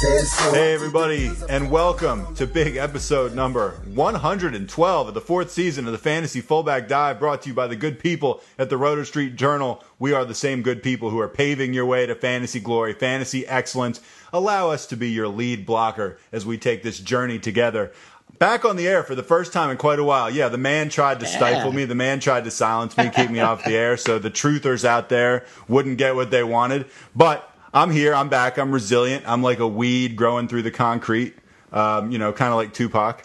Hey, everybody, and welcome to big episode number 112 of the fourth season of the Fantasy Fullback Dive, brought to you by the good people at the Roto Street Journal. We are the same good people who are paving your way to fantasy glory, fantasy excellence. Allow us to be your lead blocker as we take this journey together. Back on the air for the first time in quite a while. Yeah, the man tried to stifle me. The man tried to silence me, keep me off the air. So the truthers out there wouldn't get what they wanted. But I'm here. I'm back. I'm resilient. I'm like a weed growing through the concrete. Um, you know, kind of like Tupac.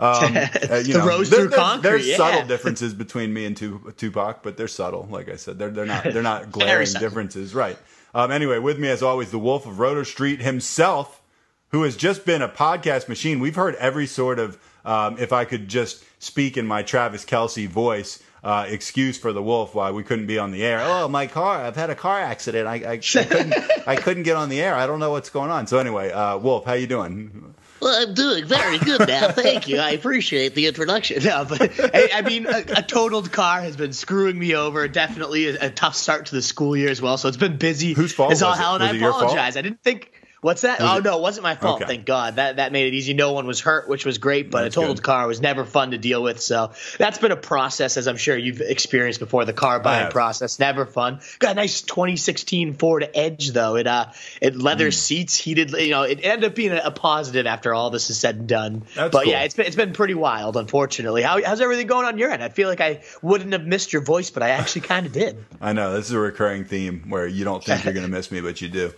Um, uh, you The know, rose through there- concrete, There's yeah. subtle differences between me and Tupac, but they're subtle. Like I said, they're they're not they're not glaring differences. Right. Um, anyway, with me as always, the Wolf of Roto Street himself, who has just been a podcast machine. We've heard every sort of, um, if I could just speak in my Travis Kelce voice, uh, excuse for the Wolf why we couldn't be on the air. Oh, my car! I've had a car accident. I, I, I couldn't I couldn't get on the air. I don't know what's going on. So anyway, uh, Wolf, how you doing? Well, I'm doing very good now. Thank you. I appreciate the introduction. No, but I, I mean, a, a totaled car has been screwing me over. Definitely a, a tough start to the school year as well. So it's been busy. Whose fault as all hell, and I it your fault? apologize. I didn't think. What's that? Was oh it- no, it wasn't my fault. Okay. Thank God. That that made it easy. No one was hurt, which was great. But That's a totaled good. car was never fun to deal with. So that's been a process, as I'm sure you've experienced before. The car buying process never fun. Got a nice 2016 Ford Edge though. It uh, it leather Hmm. seats, heated. You know, it ended up being a, a positive after all this is said and done. That's but cool. yeah, it's been it's been pretty wild, unfortunately. How, how's everything going on your end? I feel like I wouldn't have missed your voice, but I actually kind of did. I know this is a recurring theme where you don't think you're going to miss me, but you do.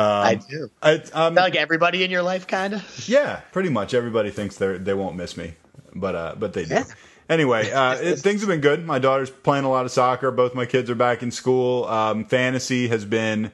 I do. I, um, like everybody in your life, kind of. Yeah, pretty much. Everybody thinks they they won't miss me, but uh, but they do. Yeah. Anyway, uh, it, things have been good. My daughter's playing a lot of soccer. Both my kids are back in school. Um, fantasy has been.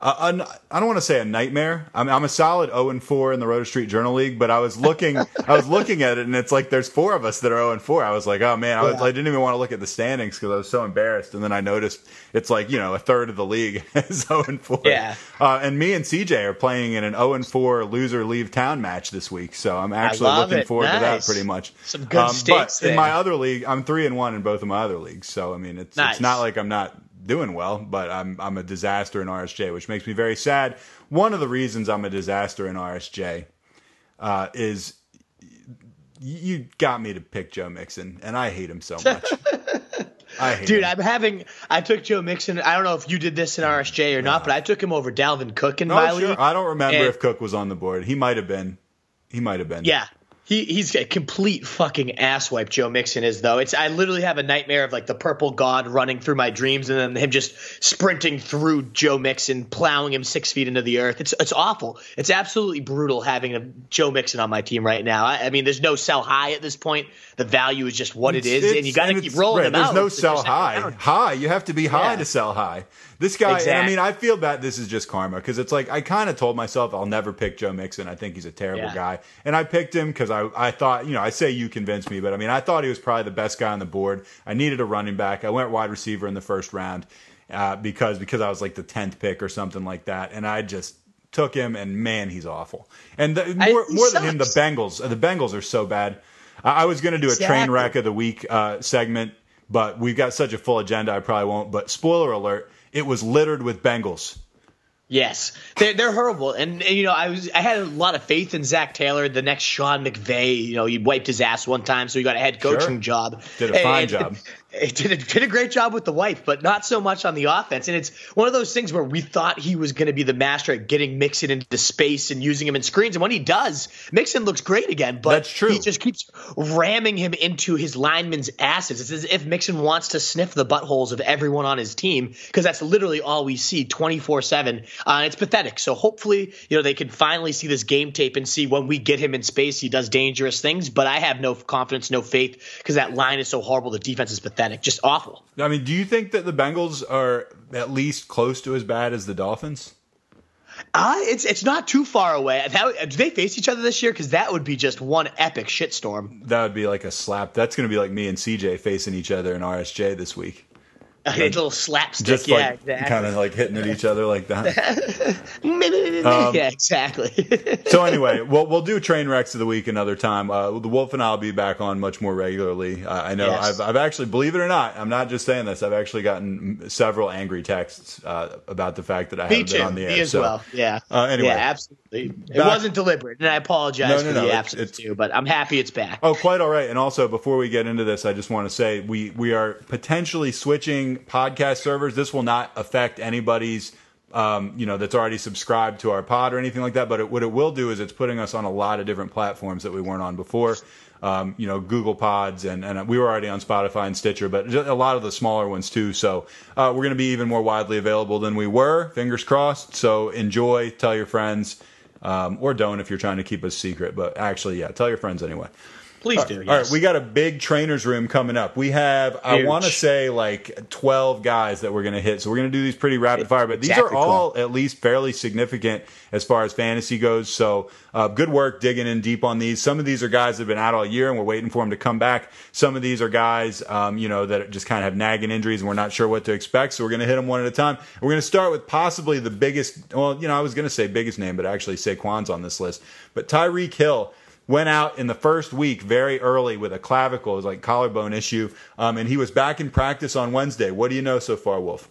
Uh, I don't want to say a nightmare. I'm, I'm a solid 0 and 4 in the Roto Street Journal League, but I was looking, I was looking at it, and it's like there's four of us that are 0 and 4. I was like, oh man, I, was, Yeah. I didn't even want to look at the standings because I was so embarrassed. And then I noticed it's like you know a third of the league is 0 and 4. Yeah. Uh, and me and CJ are playing in an 0 and 4 loser leave town match this week, so I'm actually looking it. forward to that pretty much. Some good stakes But in my other league, I'm three and one in both of my other leagues, so I mean it's Nice. it's not like I'm not doing well, but I'm I'm a disaster in RSJ, which makes me very sad. One of the reasons I'm a disaster in RSJ uh, is you got me to pick Joe Mixon, and I hate him so much. I hate Dude, him. I'm having. I took Joe Mixon. I don't know if you did this in RSJ or not, but I took him over Dalvin Cook in Oh, my sure. league. I don't remember And- if Cook was on the board. He might have been. He might have been. Yeah. He, he's a complete fucking asswipe. Joe Mixon is though. It's I literally have a nightmare of like the purple god running through my dreams, and then him just sprinting through Joe Mixon, plowing him six feet into the earth. It's it's awful. It's absolutely brutal having a Joe Mixon on my team right now. I, I mean, there's no sell high at this point. The value is just what it is, It's- and you got to keep rolling right, them There's out. no sell high. round. High. You have to be high Yeah. to sell high. This guy, and I mean, I feel bad. This is just karma because it's like I kind of told myself I'll never pick Joe Mixon. I think he's a terrible Yeah. guy, and I picked him because I I thought you know I say you convinced me, but I mean I thought he was probably the best guy on the board. I needed a running back. I went wide receiver in the first round uh, because because I was like the tenth pick or something like that, and I just took him, and man, he's awful. And the, more he more than him, the. Bengals. The Bengals are so bad. I I was going to do a train wreck of the week uh, segment, but we've got such a full agenda, I probably won't. But spoiler alert: it was littered with Bengals. Yes, they're they're horrible, and, and, you know I was I had a lot of faith in Zac Taylor, the next Sean McVay. You know he wiped his ass one time, so he got a head coaching Sure. job. Did a fine And- job. He did a, did a great job with the wife, but not so much on the offense. And it's one of those things where we thought he was going to be the master at getting Mixon into space and using him in screens. And when he does, Mixon looks great again. But That's true. he just keeps ramming him into his linemen's asses. It's as if Mixon wants to sniff the buttholes of everyone on his team because that's literally all we see 24 7. Uh, it's pathetic. So hopefully, you know, they can finally see this game tape and see when we get him in space, he does dangerous things. But I have no confidence, no faith because that line is so horrible. The defense is pathetic, just awful. I mean, do you think that the Bengals are at least close to as bad as the Dolphins? Uh, it's it's not too far away. That, do they face each other this year? Because that would be just one epic shitstorm. That would be like a slap. That's going to be like me and CJ facing each other in RSJ this week. A little slapstick, Just yeah, like exactly. kind of like hitting at each other like that. yeah, exactly. so anyway, we'll we'll do train wrecks of the week another time. Uh, the Wolf and I'll be back on much more regularly. Uh, I know Yes. I've I've actually believe it or not, I'm not just saying this. I've actually gotten several angry texts uh, about the fact that I haven't been on the air. Me as so, well. Yeah. Uh, anyway. Yeah, absolutely. It Back- wasn't deliberate, and I apologize No, no, for no, the absence it's- too. But I'm happy it's back. Oh, quite all right. And also, before we get into this, I just want to say we we are potentially switching podcast servers. This will not affect anybody's, um, you know, that's already subscribed to our pod or anything like that. But it, what it will do is it's putting us on a lot of different platforms that we weren't on before. Um, you know, Google Pods, and, and we were already on Spotify and Stitcher, but a lot of the smaller ones too. So uh, we're going to be even more widely available than we were. Fingers crossed. So enjoy, tell your friends, um, or don't if you're trying to keep us secret. But actually, yeah, tell your friends anyway. Please do. All yes. right, we got a big trainers room coming up. We have, I want to say, like twelve guys that we're going to hit. So we're going to do these pretty rapid fire, but these are Exactly all at least fairly significant as far as fantasy goes. So uh, good work digging in deep on these. Some of these are guys that have been out all year, and we're waiting for them to come back. Some of these are guys, um, you know, that just kind of have nagging injuries, and we're not sure what to expect. So we're going to hit them one at a time. And we're going to start with possibly the biggest. Well, you know, I was going to say biggest name, but actually Saquon's on this list. But Tyreek Hill went out in the first week very early with a clavicle, it was like collarbone issue, um, and he was back in practice on Wednesday. What do you know so far, Wolf?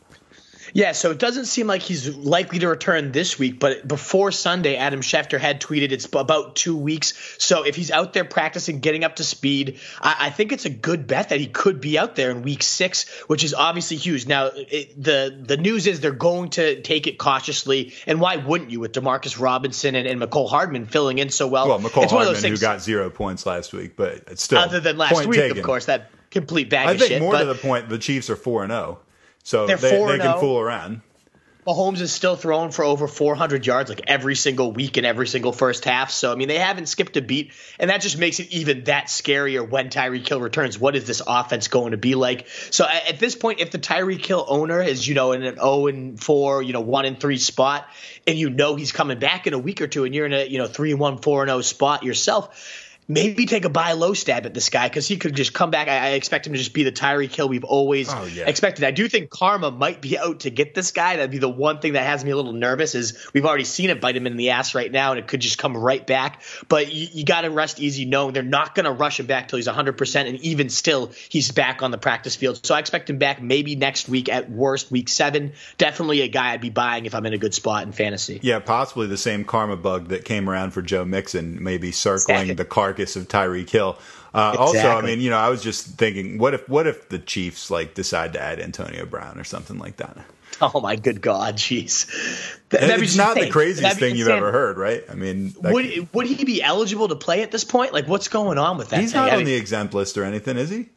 Yeah, so it doesn't seem like he's likely to return this week, but before Sunday, Adam Schefter had tweeted it's about two weeks. So if he's out there practicing, getting up to speed, I, I think it's a good bet that he could be out there in week six, which is obviously huge. Now, it, the the news is they're going to take it cautiously, and why wouldn't you with Demarcus Robinson and, and Mecole Hardman filling in so well? Well, Mecole it's one of those Hardman, who got zero points last week, but it's still other than last week, taken. of course, that complete bag I think shit. more to the point, the Chiefs are four and zero, so They're they, 4 they and can fool around. Mahomes is still throwing for over 400 yards like every single week and every single first half. So, I mean, they haven't skipped a beat. And that just makes it even that scarier when Tyreek Hill returns. What is this offense going to be like? So, at this point, if the Tyreek Hill owner is, you know, in an 0 and 4, you know, 1 and 3 spot, and you know he's coming back in a week or two, and you're in a, you know, 3 1, 4 and 0 spot yourself, maybe take a buy low stab at this guy because he could just come back. I, I expect him to just be the Tyreek Hill we've always Oh, yeah. expected. I do think karma might be out to get this guy. That'd be the one thing that has me a little nervous. Is we've already seen it bite him in the ass right now, and it could just come right back. But you, you got to rest easy, knowing they're not going to rush him back till he's 100, percent and even still, he's back on the practice field. So I expect him back maybe next week at worst, week seven. Definitely a guy I'd be buying if I'm in a good spot in fantasy. Yeah, possibly the same karma bug that came around for Joe Mixon, maybe circling the carcass of Tyreek Hill. Uh, Also, I mean, you know, I was just thinking, what if, what if the Chiefs like decide to add Antonio Brown or something like that? Oh my good God, jeez. Th- that'd be it's not the craziest thing you've ever heard, right? I mean, that- Would would he be eligible to play at this point? Like, what's going on with that? he's thing? not I on mean, the exempt list or anything, is he?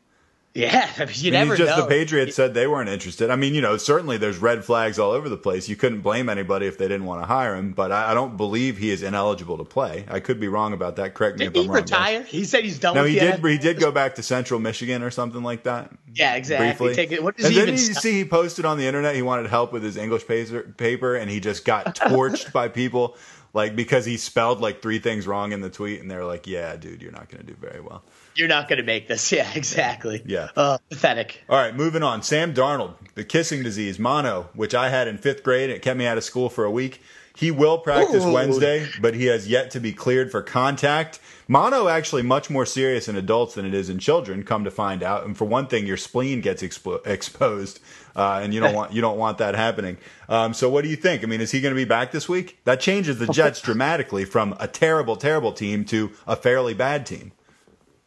Yeah, I mean, you I mean, never just know. the Patriots said they weren't interested. I mean, you know, certainly there's red flags all over the place. You couldn't blame anybody if they didn't want to hire him, but I, I don't believe he is ineligible to play. I could be wrong about that. Correct me Did if I'm wrong. guys. retire? He said he's done No, he did. He did go back to Central Michigan or something like that. Yeah, exactly. Briefly. Take it- what does and he then even you see he posted on the internet he wanted help with his English paper, paper and he just got torched by people like because he spelled like three things wrong in the tweet, and they're like, "Yeah, dude, you're not going to do very well." You're not going to make this. Yeah, exactly. Yeah. Uh, pathetic. All right, moving on. Sam Darnold, the kissing disease, mono, which I had in fifth grade. And it kept me out of school for a week. He will practice Ooh. Wednesday, but he has yet to be cleared for contact. Mono actually much more serious in adults than it is in children. Come to find out, and for one thing, your spleen gets expo- exposed, uh, and you don't want you don't want that happening. Um, so, what do you think? I mean, is he going to be back this week? That changes the Jets dramatically from a terrible, terrible team to a fairly bad team.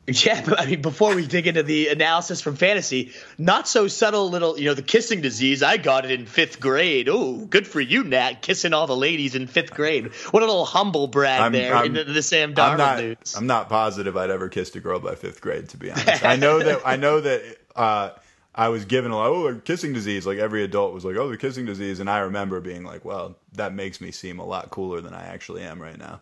Yeah, but I mean, before we dig into the analysis from fantasy, not so subtle little, you know, the kissing disease. I got it in fifth grade. Oh, good for you, Nat, kissing all the ladies in fifth grade. What a little humble brag I'm- there I'm- into the Sam I'm Darnold not. news. I'm not positive I'd ever kissed a girl by fifth grade. To be honest, I know that. I know that. Uh, I was given like, oh, a kissing disease. Like every adult was like, oh, the kissing disease, and I remember being like, well, that makes me seem a lot cooler than I actually am right now.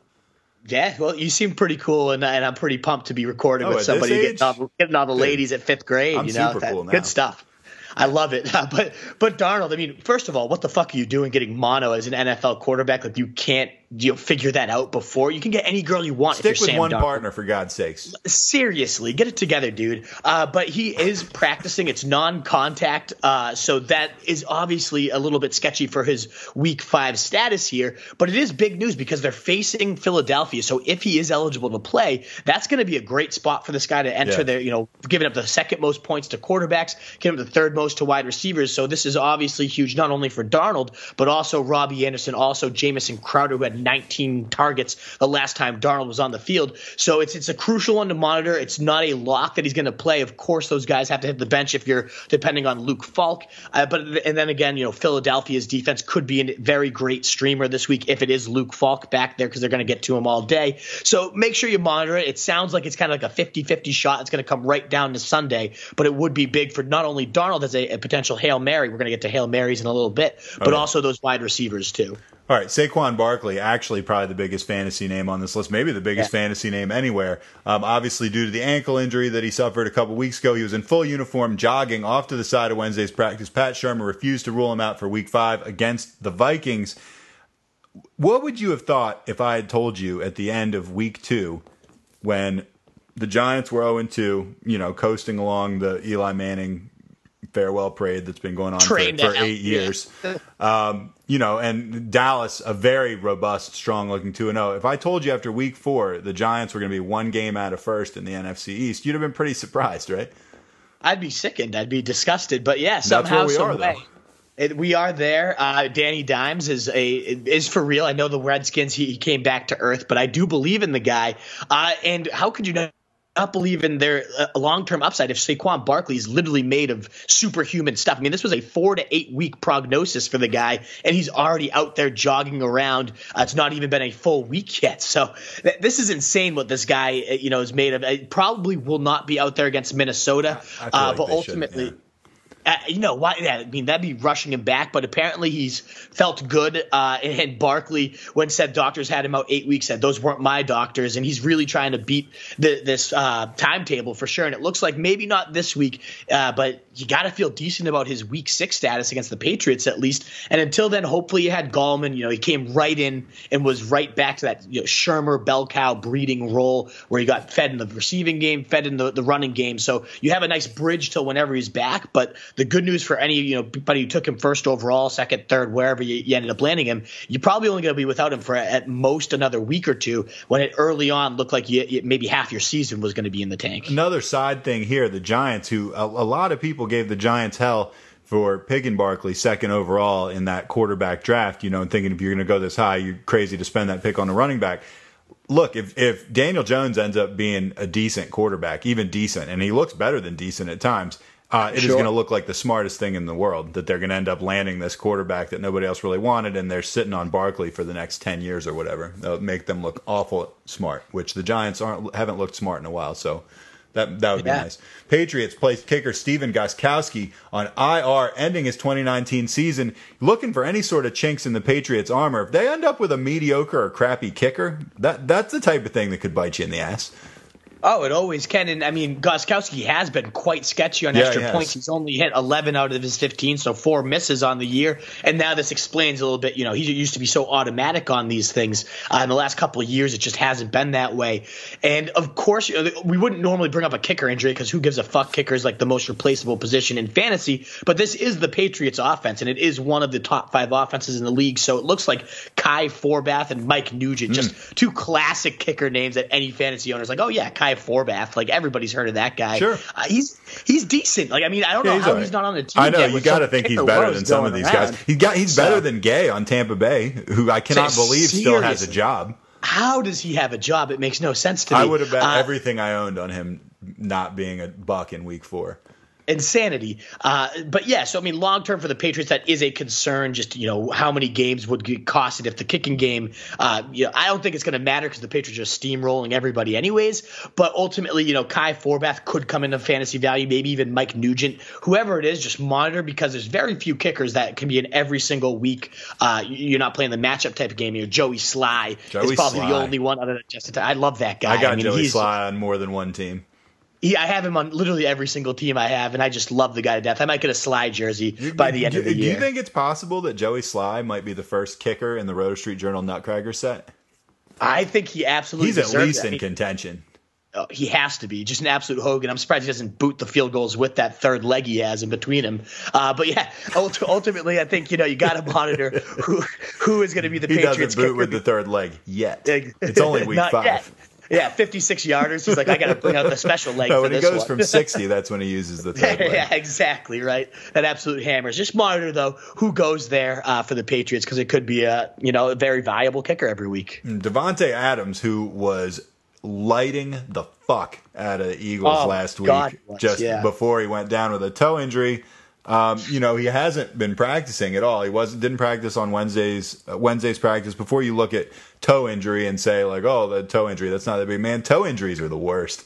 Yeah, well, you seem pretty cool, and, and I'm pretty pumped to be recording Oh, with somebody getting all, getting all the ladies at fifth grade. I'm you know, That- cool good stuff. I love it. but but Darnold, I mean, first of all, what the fuck are you doing getting mono as an NFL quarterback? Like you can't you know, figure that out before. You can get any girl you want. Stick with Sam one Darnold. partner for God's sakes. Seriously, get it together, dude. Uh, but he is practicing. It's non-contact, uh, so that is obviously a little bit sketchy for his Week Five status here. But it is big news because they're facing Philadelphia. So if he is eligible to play, that's going to be a great spot for this guy to enter. Yeah. There, you know, giving up the second most points to quarterbacks, giving up the third most to wide receivers. So this is obviously huge, not only for Darnold, but also Robby Anderson, also Jamison Crowder, who had 19 targets the last time Darnold was on the field. So it's it's a crucial one to monitor. It's not a lock that he's going to play. Of course, those guys have to hit the bench if you're depending on Luke Falk. Uh, but and then again, you know, Philadelphia's defense could be a very great streamer this week if it is Luke Falk back there because they're going to get to him all day. So make sure you monitor it. It sounds like it's kind of like a 50-50 shot. It's going to come right down to Sunday, but it would be big for not only Darnold as a, a potential Hail Mary. We're going to get to Hail Marys in a little bit, but Okay. also those wide receivers too. All right, Saquon Barkley, actually probably the biggest fantasy name on this list, maybe the biggest Yeah. fantasy name anywhere. Um, obviously, due to the ankle injury that he suffered a couple weeks ago, he was in full uniform jogging off to the side of Wednesday's practice. Pat Shurmur refused to rule him out for Week Five against the Vikings. What would you have thought if I had told you at the end of Week Two, when the Giants were 0 2, you know, coasting along the Eli Manning farewell parade that's been going on for, Train for eight years? um, you know, and Dallas, a very robust, strong looking 2 0. If I told you after week four the Giants were going to be one game out of first in the NFC East, you'd have been pretty surprised, right? I'd be sickened. I'd be disgusted. But yeah, where somehow, we some are, way. though. It, we are there. Uh, Danny Dimes is a is for real. I know the Redskins. He, he came back to earth, but I do believe in the guy. Uh, and how could you not? Not believe in their uh, long term upside if Saquon Barkley is literally made of superhuman stuff. I mean, this was a four to eight week prognosis for the guy, and he's already out there jogging around. Uh, it's not even been a full week yet. So th- this is insane what this guy, uh, you know, is made of. It probably will not be out there against Minnesota, uh, like but ultimately. yeah. Uh, you know why? Yeah, I mean that'd be rushing him back, but apparently he's felt good. Uh, and Barkley, when said doctors had him out eight weeks, said those weren't my doctors, and he's really trying to beat the, this uh, timetable for sure. And it looks like maybe not this week, uh, but you got to feel decent about his week six status against the Patriots at least. And until then, hopefully you had Gallman. You know, he came right in and was right back to that you know, Shurmur bell cow breeding role where he got fed in the receiving game, fed in the, the running game. So you have a nice bridge till whenever he's back. But the good news for any you know anybody who took him first overall, second, third, wherever you, you ended up landing him, you're probably only going to be without him for at most another week or two. When it early on looked like you, maybe half your season was going to be in the tank. Another side thing here, the Giants, who a, a lot of people gave the Giants hell for picking Barkley second overall in that quarterback draft, you know, and thinking if you're going to go this high, you're crazy to spend that pick on a running back. Look, if, if Daniel Jones ends up being a decent quarterback, even decent, and he looks better than decent at times, uh, it is Sure. going to look like the smartest thing in the world that they're going to end up landing this quarterback that nobody else really wanted, and they're sitting on Barkley for the next ten years or whatever. That'll make them look awful smart, which the Giants aren't haven't looked smart in a while. So that that would Yeah. be nice. Patriots placed kicker Stephen Gostkowski on IR, ending his 2019 season. Looking for any sort of chinks in the Patriots' armor. If they end up with a mediocre or crappy kicker, that that's the type of thing that could bite you in the ass. Oh, it always can. And I mean, Gostkowski has been quite sketchy on Yeah, extra he points. He's only hit 11 out of his 15, so four misses on the year. And now this explains a little bit. You know, he used to be so automatic on these things. Uh, in the last couple of years, it just hasn't been that way. And of course, you know, we wouldn't normally bring up a kicker injury because who gives a fuck? Kicker is like the most replaceable position in fantasy. But this is the Patriots offense, and it is one of the top five offenses in the league. So it looks like Kai Forbath and Mike Nugent, just Hmm. two classic kicker names that any fantasy owner is like, oh yeah, Kai Forbath. Like everybody's heard of that guy. Sure. Uh, he's he's decent. Like I mean, I don't Yeah, know he's how right. he's not on the team. I know you got to think he's better than some of these around. guys. He got he's So- better than Gay on Tampa Bay, who I cannot Say, believe still has a job. How does he have a job? It makes no sense to me. I would have bet Uh, everything I owned on him not being a buck in week four. Insanity. Uh, but yeah, so I mean, long term for the Patriots, that is a concern. Just you know, how many games would get costed if the kicking game? Uh, you know, I don't think it's going to matter because the Patriots are steamrolling everybody anyways. But ultimately, you know, Kai Forbath could come into fantasy value, maybe even Mike Nugent, whoever it is. Just monitor because there's very few kickers that can be in every single week. Uh, you're not playing the matchup type of game. You're Joey Slye Joey is probably Slye. the only one other than Justin. I love that guy. I got mean, Joey he's- Slye on more than one team. He, I have him on literally every single team I have, and I just love the guy to death. I might get a Slye jersey by the end do, of the year. Do you think it's possible that Joey Slye might be the first kicker in the Roto Street Journal Nutcracker set? I think he absolutely. He's at least it. in contention. Oh, he has to be just an absolute Hogan. I'm surprised he doesn't boot the field goals with that third leg he has in between him. Uh, but yeah, ultimately, I think you know you got to monitor who who is going to be the he Patriots. doesn't boot with the third leg yet. It's only week five. Yet. Yeah, 56 yarders. He's like, I got to bring out the special leg. No, when he goes one. from 60, that's when he uses the third leg. yeah, exactly right. That absolute hammers. Just monitor though who goes there uh, for the Patriots because it could be a you know a very valuable kicker every week. Davante Adams, who was lighting the fuck out of the Eagles Oh, last week, God, just yeah. before he went down with a toe injury. Um, you know, he hasn't been practicing at all. He wasn't didn't practice on Wednesdays. Uh, Wednesday's practice. Before you look at toe injury and say like, oh, the toe injury, that's not that big. Man, toe injuries are the worst.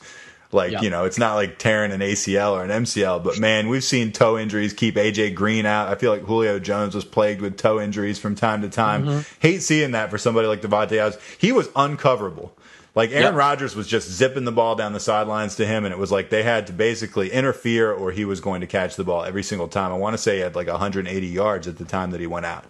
Like Yeah. you know, it's not like tearing an ACL or an MCL, but man, we've seen toe injuries keep AJ Green out. I feel like Julio Jones was plagued with toe injuries from time to time. Mm-hmm. Hate seeing that for somebody like Davante Adams. He was uncoverable. Like Aaron Yep. Rodgers was just zipping the ball down the sidelines to him, and it was like they had to basically interfere or he was going to catch the ball every single time. I want to say he had like 180 yards at the time that he went out.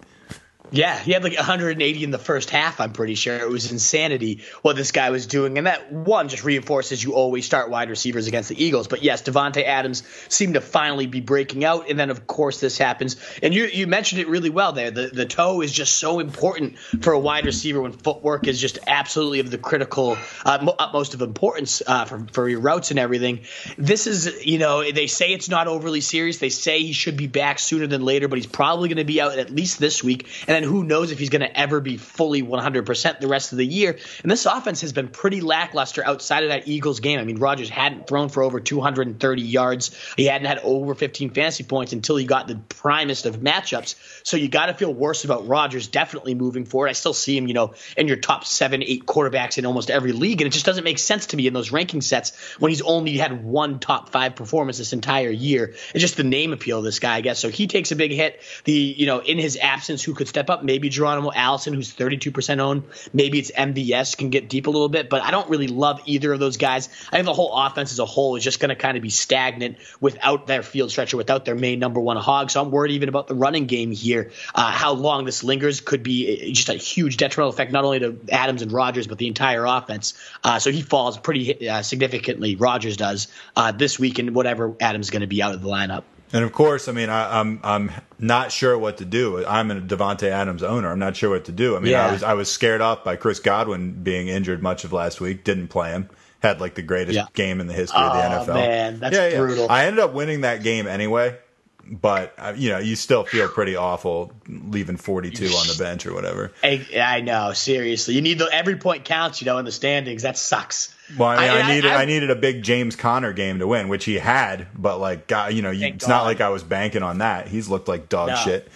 Yeah, he had like 180 in the first half. I'm pretty sure it was insanity what this guy was doing, and that one just reinforces you always start wide receivers against the Eagles. But yes, Davante Adams seemed to finally be breaking out, and then of course this happens. And you you mentioned it really well there. The the toe is just so important for a wide receiver when footwork is just absolutely of the critical uh, utmost of importance uh, for for your routes and everything. This is you know they say it's not overly serious. They say he should be back sooner than later, but he's probably going to be out at least this week. And then who knows if he's going to ever be fully 100% the rest of the year. And this offense has been pretty lackluster outside of that Eagles game. I mean, Rodgers hadn't thrown for over 230 yards. He hadn't had over 15 fantasy points until he got the primest of matchups. So you got to feel worse about Rodgers definitely moving forward. I still see him, you know, in your top seven, eight quarterbacks in almost every league. And it just doesn't make sense to me in those ranking sets when he's only had one top five performance this entire year. It's just the name appeal of this guy, I guess. So he takes a big hit. The, you know, in his absence, who could step up? Maybe Geronimo Allison, who's 32% owned. Maybe it's MVS can get deep a little bit, but I don't really love either of those guys. I think the whole offense as a whole is just going to kind of be stagnant without their field stretcher, without their main number one hog. So I'm worried even about the running game here. Uh, how long this lingers could be just a huge detrimental effect, not only to Adams and Rodgers, but the entire offense. Uh, so he falls pretty uh, significantly. Rodgers does uh, this week, and whatever Adams is going to be out of the lineup. And of course, I mean, I, I'm I'm not sure what to do. I'm a Davante Adams owner. I'm not sure what to do. I mean, Yeah. I was I was scared off by Chris Godwin being injured much of last week. Didn't play him. Had like the greatest Yeah. game in the history of Oh, the NFL. man, that's yeah, yeah. brutal. I ended up winning that game anyway, but uh, you know, you still feel pretty awful leaving 42 on the bench or whatever. I, I know, seriously. You need the every point counts, you know, in the standings. That sucks. Well, I, mean, I, I- needed I- I, needed a big James Conner game to win, which he had. But like, God, you know, you, it's not like I was banking on that. He's looked like dog No. shit.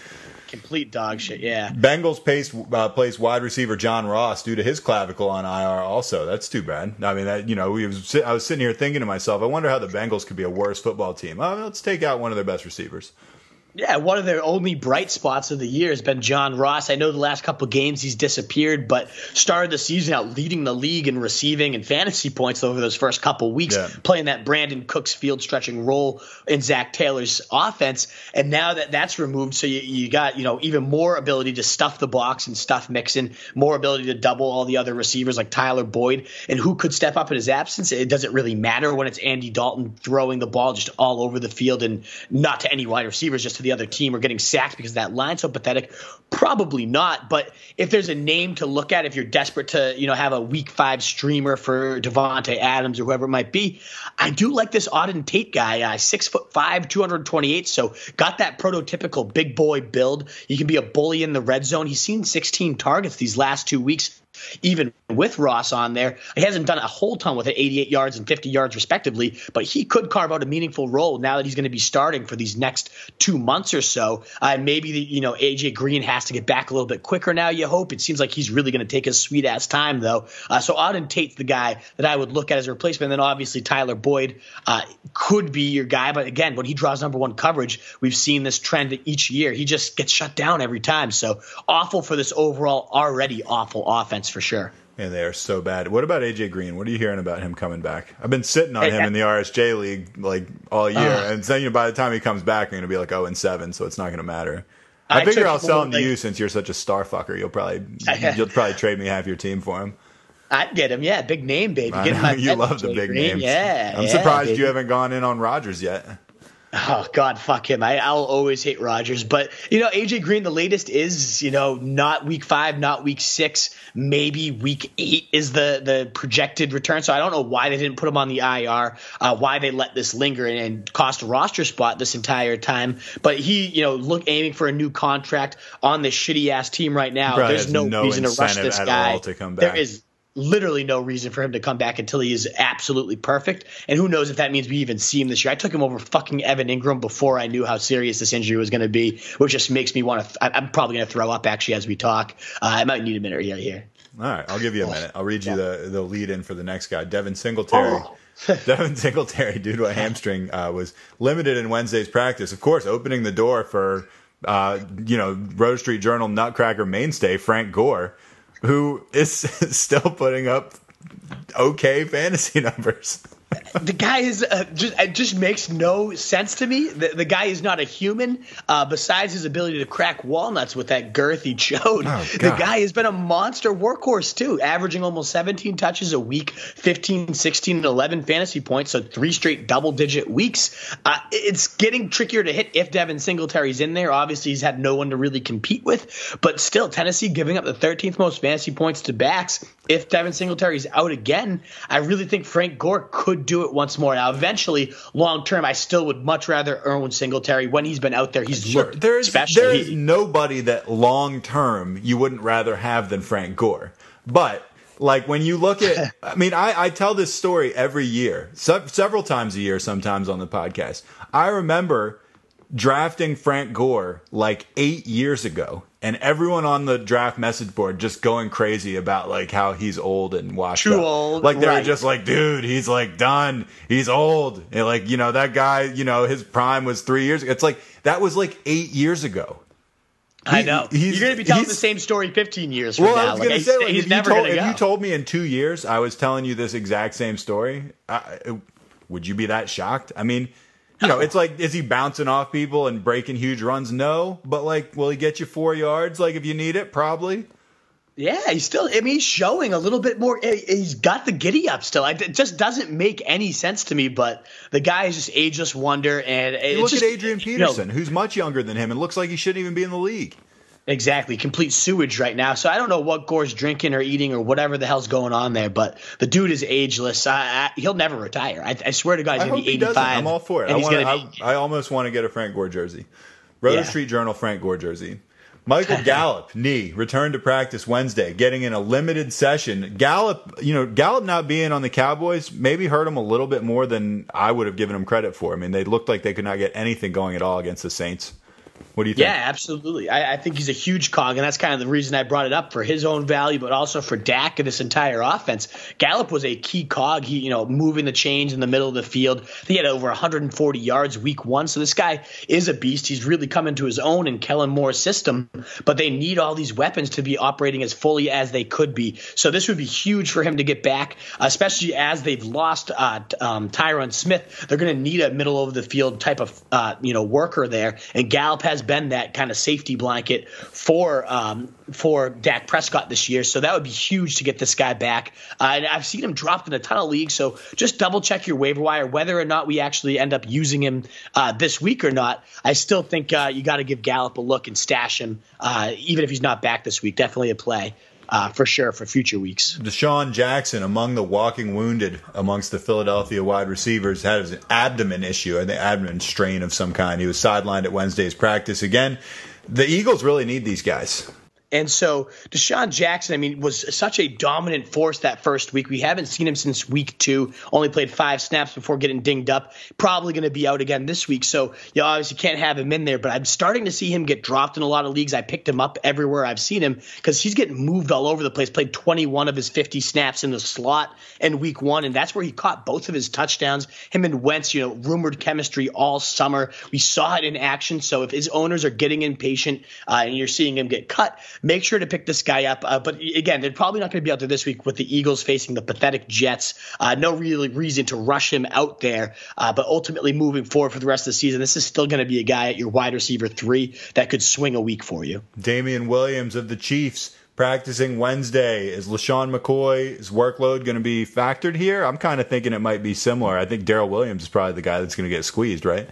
Complete dog shit, yeah. Bengals pace, uh, plays wide receiver John Ross due to his clavicle on IR. Also, that's too bad. I mean, that you know, we was, I was sitting here thinking to myself, I wonder how the Bengals could be a worse football team. Oh, let's take out one of their best receivers. Yeah, one of their only bright spots of the year has been John Ross. I know the last couple games he's disappeared, but started the season out leading the league in receiving and fantasy points over those first couple weeks, Yeah. playing that Brandin Cooks field stretching role in Zac Taylor's offense. And now that that's removed, so you, you got you know even more ability to stuff the box and stuff Mixon, more ability to double all the other receivers like Tyler Boyd, and who could step up in his absence. It doesn't really matter when it's Andy Dalton throwing the ball just all over the field and not to any wide receivers, just to the other team or getting sacked because that line's so pathetic. Probably not. But if there's a name to look at, if you're desperate to, you know, have a week five streamer for Davante Adams or whoever it might be, I do like this Auden Tate guy, uh, six foot five, 228. So got that prototypical big boy build. He can be a bully in the red zone. He's seen 16 targets these last two weeks even with Ross on there. He hasn't done a whole ton with it, 88 yards and 50 yards respectively, but he could carve out a meaningful role now that he's going to be starting for these next two months or so. Uh, maybe the, you know AJ Green has to get back a little bit quicker now. You hope it seems like he's really going to take his sweet ass time though. Uh, so Auden Tate's the guy that I would look at as a replacement. And then obviously Tyler Boyd uh, could be your guy, but again, when he draws number one coverage, we've seen this trend each year. He just gets shut down every time. So awful for this overall already awful offense for sure. And they are so bad. What about AJ Green? What are you hearing about him coming back? I've been sitting on him in the RSJ league like all year, uh, and saying you know, by the time he comes back, you're going to be like 0 and 7, so it's not going to matter. I, I figure I'll sell him to like, you since you're such a star fucker. You'll probably you'll probably trade me half your team for him. I'd get him, yeah, big name, baby. Get him you love the big name. names. Yeah, I'm yeah, surprised baby. you haven't gone in on Rodgers yet. Oh God, fuck him! I, I'll always hate Rodgers, but you know AJ Green. The latest is you know not week five, not week six, maybe week eight is the the projected return. So I don't know why they didn't put him on the IR, uh, why they let this linger and, and cost a roster spot this entire time. But he, you know, look aiming for a new contract on this shitty ass team right now. There's no, no reason to rush this guy. To come back. There is literally no reason for him to come back until he is absolutely perfect. And who knows if that means we even see him this year. I took him over fucking Evan Engram before I knew how serious this injury was going to be, which just makes me want to. Th- I'm probably going to throw up actually as we talk. Uh, I might need a minute here. here. All right, I'll give you a minute. I'll read you yeah. the the lead in for the next guy, Devin Singletary. Oh. Devin Singletary, due to a hamstring, uh, was limited in Wednesday's practice. Of course, opening the door for uh, you know Roto Street Journal Nutcracker mainstay Frank Gore who is still putting up okay fantasy numbers the guy is uh, just it just makes no sense to me. The, the guy is not a human. Uh, besides his ability to crack walnuts with that girth he showed, oh, the guy has been a monster workhorse too, averaging almost 17 touches a week, 15, 16, and 11 fantasy points, so three straight double digit weeks. Uh, it's getting trickier to hit if Devin Singletary's in there. Obviously, he's had no one to really compete with, but still, Tennessee giving up the 13th most fantasy points to backs. If Devin Singletary's out again, I really think Frank Gore could do it once more. Now, eventually, long term, I still would much rather own Singletary when he's been out there. He's sure. looked there's special. there's nobody that long term you wouldn't rather have than Frank Gore, but. Like when you look at, I mean, I, I tell this story every year, se- several times a year, sometimes on the podcast. I remember drafting Frank Gore like eight years ago, and everyone on the draft message board just going crazy about like how he's old and washed Too up. old, like they right. were just like, dude, he's like done. He's old. And like you know that guy, you know his prime was three years. ago. It's like that was like eight years ago. I know. You're going to be telling the same story 15 years from well, now. I was going like, to say, like, he's if, never you told, gonna if you told me in two years I was telling you this exact same story, I, would you be that shocked? I mean, you know, it's like, is he bouncing off people and breaking huge runs? No, but like, will he get you four yards? Like, if you need it, probably. Yeah, he's still. I mean, he's showing a little bit more. He's got the giddy up still. It just doesn't make any sense to me. But the guy is just ageless wonder. And look just, at Adrian Peterson, you know, who's much younger than him, and looks like he shouldn't even be in the league. Exactly, complete sewage right now. So I don't know what Gore's drinking or eating or whatever the hell's going on there, but the dude is ageless. I, I, he'll never retire. I, I, swear to God, he's going to be 85. I'm all for it. I, wanna, I, I, almost want to get a Frank Gore jersey. Roto yeah. Street Journal Frank Gore jersey. Michael Gallup, knee, returned to practice Wednesday, getting in a limited session. Gallup, you know, Gallup not being on the Cowboys maybe hurt him a little bit more than I would have given him credit for. I mean, they looked like they could not get anything going at all against the Saints. What do you think? Yeah, absolutely. I, I, think he's a huge cog, and that's kind of the reason I brought it up for his own value, but also for Dak and this entire offense. Gallup was a key cog. He, you know, moving the chains in the middle of the field. He had over 140 yards week one. So this guy is a beast. He's really coming to his own in Kellen Moore's system, but they need all these weapons to be operating as fully as they could be. So this would be huge for him to get back, especially as they've lost uh, um, Tyron Smith. They're going to need a middle of the field type of, uh, you know, worker there, and Gallup has been that kind of safety blanket for um, for Dak Prescott this year. So that would be huge to get this guy back. Uh, and I've seen him dropped in a ton of leagues. So just double check your waiver wire whether or not we actually end up using him uh, this week or not. I still think uh, you got to give Gallup a look and stash him, uh, even if he's not back this week. Definitely a play uh, for sure for future weeks. DeSean Jackson, among the walking wounded amongst the Philadelphia wide receivers, had an abdomen issue, an abdomen strain of some kind. He was sidelined at Wednesday's practice again. The Eagles really need these guys. And so DeSean Jackson, I mean, was such a dominant force that first week. We haven't seen him since week two. Only played five snaps before getting dinged up. Probably going to be out again this week. So you obviously can't have him in there. But I'm starting to see him get dropped in a lot of leagues. I picked him up everywhere I've seen him because he's getting moved all over the place. Played 21 of his 50 snaps in the slot in week one, and that's where he caught both of his touchdowns. Him and Wentz, you know, rumored chemistry all summer. We saw it in action. So if his owners are getting impatient uh, and you're seeing him get cut, make sure to pick this guy up. Uh, but again, they're probably not going to be out there this week with the Eagles facing the pathetic Jets. Uh, no really reason to rush him out there. Uh, but ultimately, moving forward for the rest of the season, this is still going to be a guy at your wide receiver three that could swing a week for you. Damien Williams of the Chiefs practicing Wednesday. Is LeSean McCoy's workload going to be factored here? I'm kind of thinking it might be similar. I think Darrel Williams is probably the guy that's going to get squeezed, right?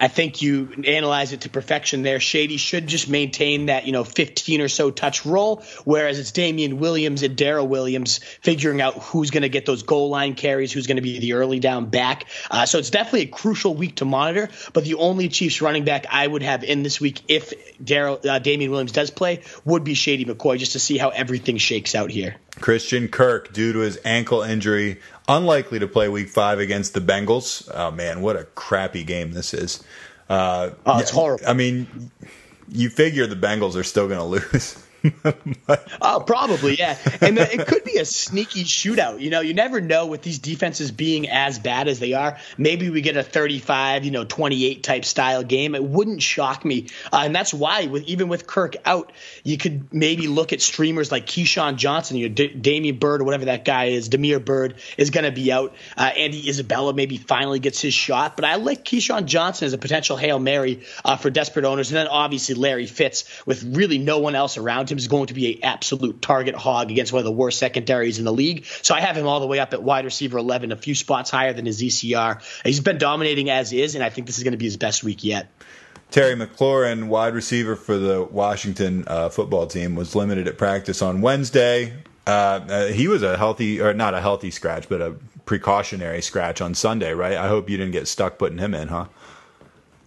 I think you analyze it to perfection there. Shady should just maintain that, you know, 15 or so touch role, whereas it's Damien Williams and Darrel Williams figuring out who's going to get those goal line carries, who's going to be the early down back. Uh, so it's definitely a crucial week to monitor. But the only Chiefs running back I would have in this week, if Darrel uh, Damien Williams does play, would be Shady McCoy, just to see how everything shakes out here. Christian Kirk, due to his ankle injury, unlikely to play week five against the Bengals. Oh, man, what a crappy game this is. Uh, oh, it's horrible. I mean, you figure the Bengals are still going to lose. oh, probably, yeah. And it could be a sneaky shootout. You know, you never know with these defenses being as bad as they are. Maybe we get a 35, you know, 28 type style game. It wouldn't shock me. Uh, and that's why, with even with Kirk out, you could maybe look at streamers like KeeSean Johnson, you know, D- Damiere Byrd or whatever that guy is. Damiere Byrd is going to be out. Uh, Andy Isabella maybe finally gets his shot. But I like KeeSean Johnson as a potential Hail Mary uh, for desperate owners. And then obviously Larry Fitz with really no one else around is going to be an absolute target hog against one of the worst secondaries in the league. So I have him all the way up at wide receiver 11, a few spots higher than his ECR. He's been dominating as is, and I think this is going to be his best week yet. Terry McLaurin, wide receiver for the Washington uh, football team, was limited at practice on Wednesday. Uh, uh, he was a healthy, or not a healthy scratch, but a precautionary scratch on Sunday, right? I hope you didn't get stuck putting him in, huh?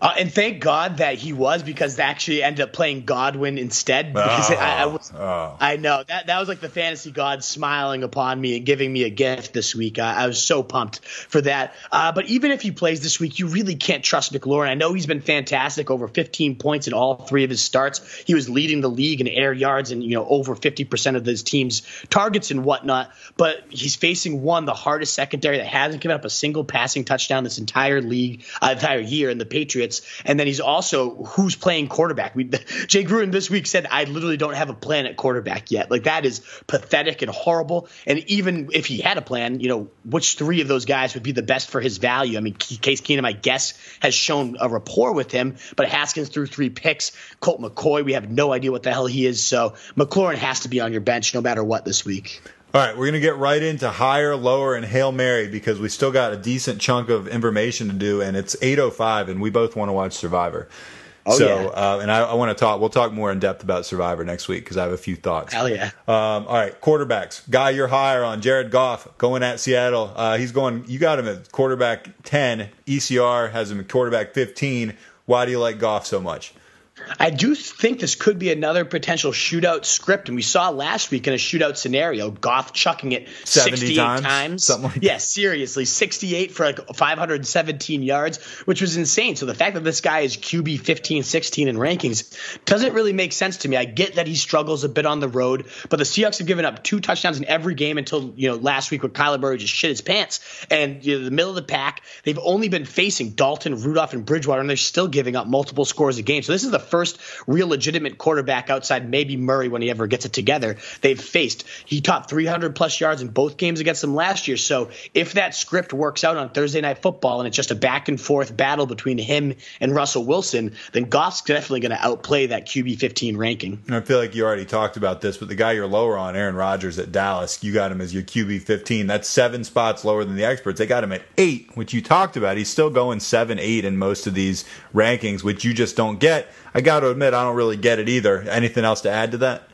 Uh, and thank God that he was because they actually ended up playing Godwin instead. Because oh, I, I, was, oh. I know that that was like the fantasy god smiling upon me and giving me a gift this week. I, I was so pumped for that. Uh, but even if he plays this week, you really can't trust McLaurin. I know he's been fantastic, over 15 points in all three of his starts. He was leading the league in air yards and you know over 50 percent of his team's targets and whatnot. But he's facing one the hardest secondary that hasn't given up a single passing touchdown this entire league, uh, entire year, in the Patriots. And then he's also who's playing quarterback. We, Jay Gruden this week said, I literally don't have a plan at quarterback yet. Like that is pathetic and horrible. And even if he had a plan, you know, which three of those guys would be the best for his value? I mean, Case Keenum, I guess, has shown a rapport with him, but Haskins threw three picks. Colt McCoy, we have no idea what the hell he is. So McLaurin has to be on your bench no matter what this week. All right, we're going to get right into higher, lower, and Hail Mary because we still got a decent chunk of information to do, and it's 8.05, and we both want to watch Survivor. Oh, so, yeah. uh, and I, I want to talk, we'll talk more in depth about Survivor next week because I have a few thoughts. Hell yeah. Um, all right, quarterbacks. Guy you're higher on, Jared Goff, going at Seattle. Uh, he's going, you got him at quarterback 10. ECR has him at quarterback 15. Why do you like Goff so much? I do think this could be another potential shootout script, and we saw last week in a shootout scenario, Goff chucking it 68 times. times. Something like yeah, seriously, 68 for like 517 yards, which was insane. So the fact that this guy is QB 15, 16 in rankings doesn't really make sense to me. I get that he struggles a bit on the road, but the Seahawks have given up two touchdowns in every game until you know last week where Kyler Murray just shit his pants. And you know, the middle of the pack, they've only been facing Dalton, Rudolph, and Bridgewater, and they're still giving up multiple scores a game. So this is the first real legitimate quarterback outside maybe Murray when he ever gets it together they've faced. He topped 300 plus yards in both games against them last year. So if that script works out on Thursday Night Football and it's just a back and forth battle between him and Russell Wilson, then Goff's definitely going to outplay that QB 15 ranking. I feel like you already talked about this, but the guy you're lower on, Aaron Rodgers at Dallas, you got him as your QB 15. That's seven spots lower than the experts. They got him at eight, which you talked about. He's still going seven, eight in most of these rankings, which you just don't get. Got to admit, I don't really get it either. Anything else to add to that?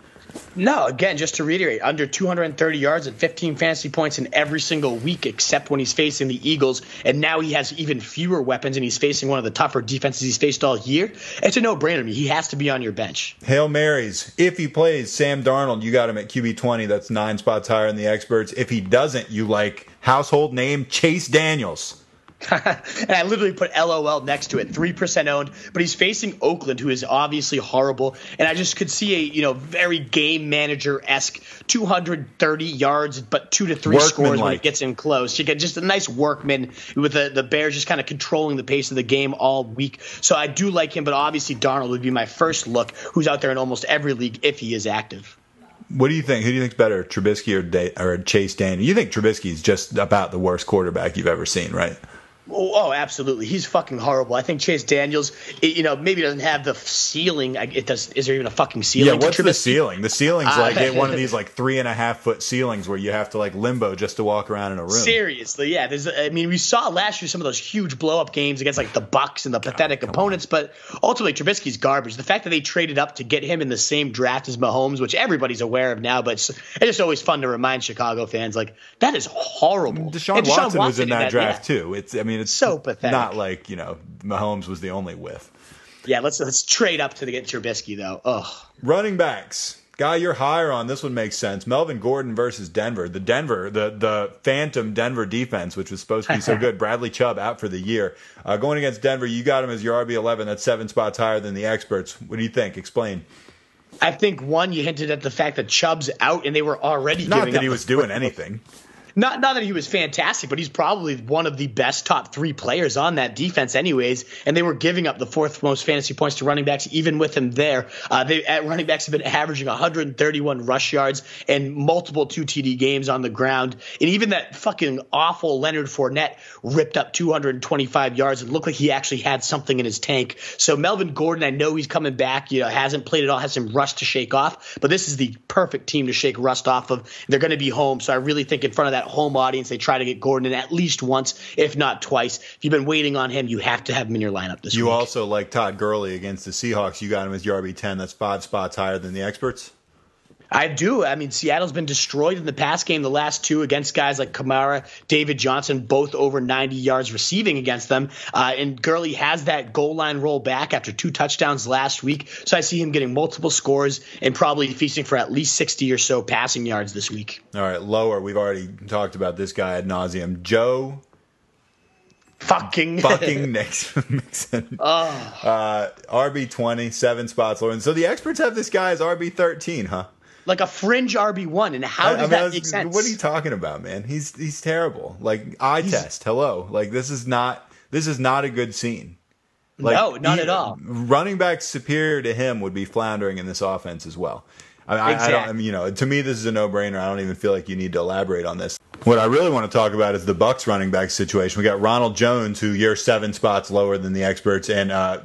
No, again, just to reiterate, under 230 yards and 15 fantasy points in every single week, except when he's facing the Eagles. And now he has even fewer weapons, and he's facing one of the tougher defenses he's faced all year. It's a no-brainer to me. He has to be on your bench. Hail Marys. If he plays Sam Darnold, you got him at QB 20. That's nine spots higher than the experts. If he doesn't, you like household name Chase Daniels. and I literally put LOL next to it, three percent owned. But he's facing Oakland, who is obviously horrible. And I just could see a you know very game manager esque 230 yards, but two to three Workman scores when it gets in close. You get just a nice workman with the the Bears just kind of controlling the pace of the game all week. So I do like him, but obviously Darnold would be my first look, who's out there in almost every league if he is active. What do you think? Who do you think's better, Trubisky or, or Chase Daniel? You think Trubisky's just about the worst quarterback you've ever seen, right? Oh, oh, absolutely. He's fucking horrible. I think Chase Daniels, it, you know, maybe doesn't have the ceiling. It does. Is there even a fucking ceiling? Yeah, what's the ceiling? The ceiling's Uh, like one of these like three and a half foot ceilings where you have to like limbo just to walk around in a room. Seriously, yeah. There's, I mean, we saw last year some of those huge blow up games against like the Bucks and the pathetic opponents, but ultimately Trubisky's garbage. The fact that they traded up to get him in the same draft as Mahomes, which everybody's aware of now, but it's, it's just always fun to remind Chicago fans like that is horrible. Deshaun, And Watson, was in that, draft yeah. too. It's I mean it's So pathetic. Not like you know Mahomes was the only whiff. Yeah, let's let's trade up to get Trubisky though. Ugh. Running backs. Guy you're higher on. This one makes sense. Melvin Gordon versus Denver. The Denver, the the phantom Denver defense, which was supposed to be so good. Bradley Chubb out for the year. Uh, going against Denver, you got him as your RB eleven. That's seven spots higher than the experts. What do you think? Explain. I think one you hinted at the fact that Chubb's out and they were already Not that he was doing anything. Not not that he was fantastic, but he's probably one of the best top three players on that defense, anyways. And they were giving up the fourth most fantasy points to running backs, even with him there. Uh, they at running backs have been averaging 131 rush yards and multiple two TD games on the ground. And even that fucking awful Leonard Fournette ripped up 225 yards and looked like he actually had something in his tank. So Melvin Gordon, I know he's coming back. You know, hasn't played at all, has some rust to shake off, but this is the perfect team to shake rust off of. They're going to be home, so I really think in front of that home audience, they try to get Gordon in at least once, if not twice. If you've been waiting on him, you have to have him in your lineup this You week. You also like Todd Gurley against the Seahawks. You got him as your RB ten. That's five spots higher than the experts. I do. I mean, Seattle's been destroyed in the past game, the last two against guys like Kamara, David Johnson, both over 90 yards receiving against them. Uh, and Gurley has that goal line roll back after two touchdowns last week. So I see him getting multiple scores and probably feasting for at least 60 or so passing yards this week. All right, lower. We've already talked about this guy ad nauseum. Joe Fucking. fucking Mixon. Uh, RB twenty, seven spots lower. And so the experts have this guy as RB thirteen, huh? Like a fringe RB1. And how does I mean, that make sense? What are you talking about, man? He's he's terrible. Like eye test. Hello. Like this is not this is not a good scene. Like, No, not he- at all. Running back superior to him would be floundering in this offense as well. I, I, I don't. I mean, you know, to me, this is a no-brainer. I don't even feel like you need to elaborate on this. What I really want to talk about is the Bucks running back situation. We got Ronald Jones, who you're seven spots lower than the experts, and uh,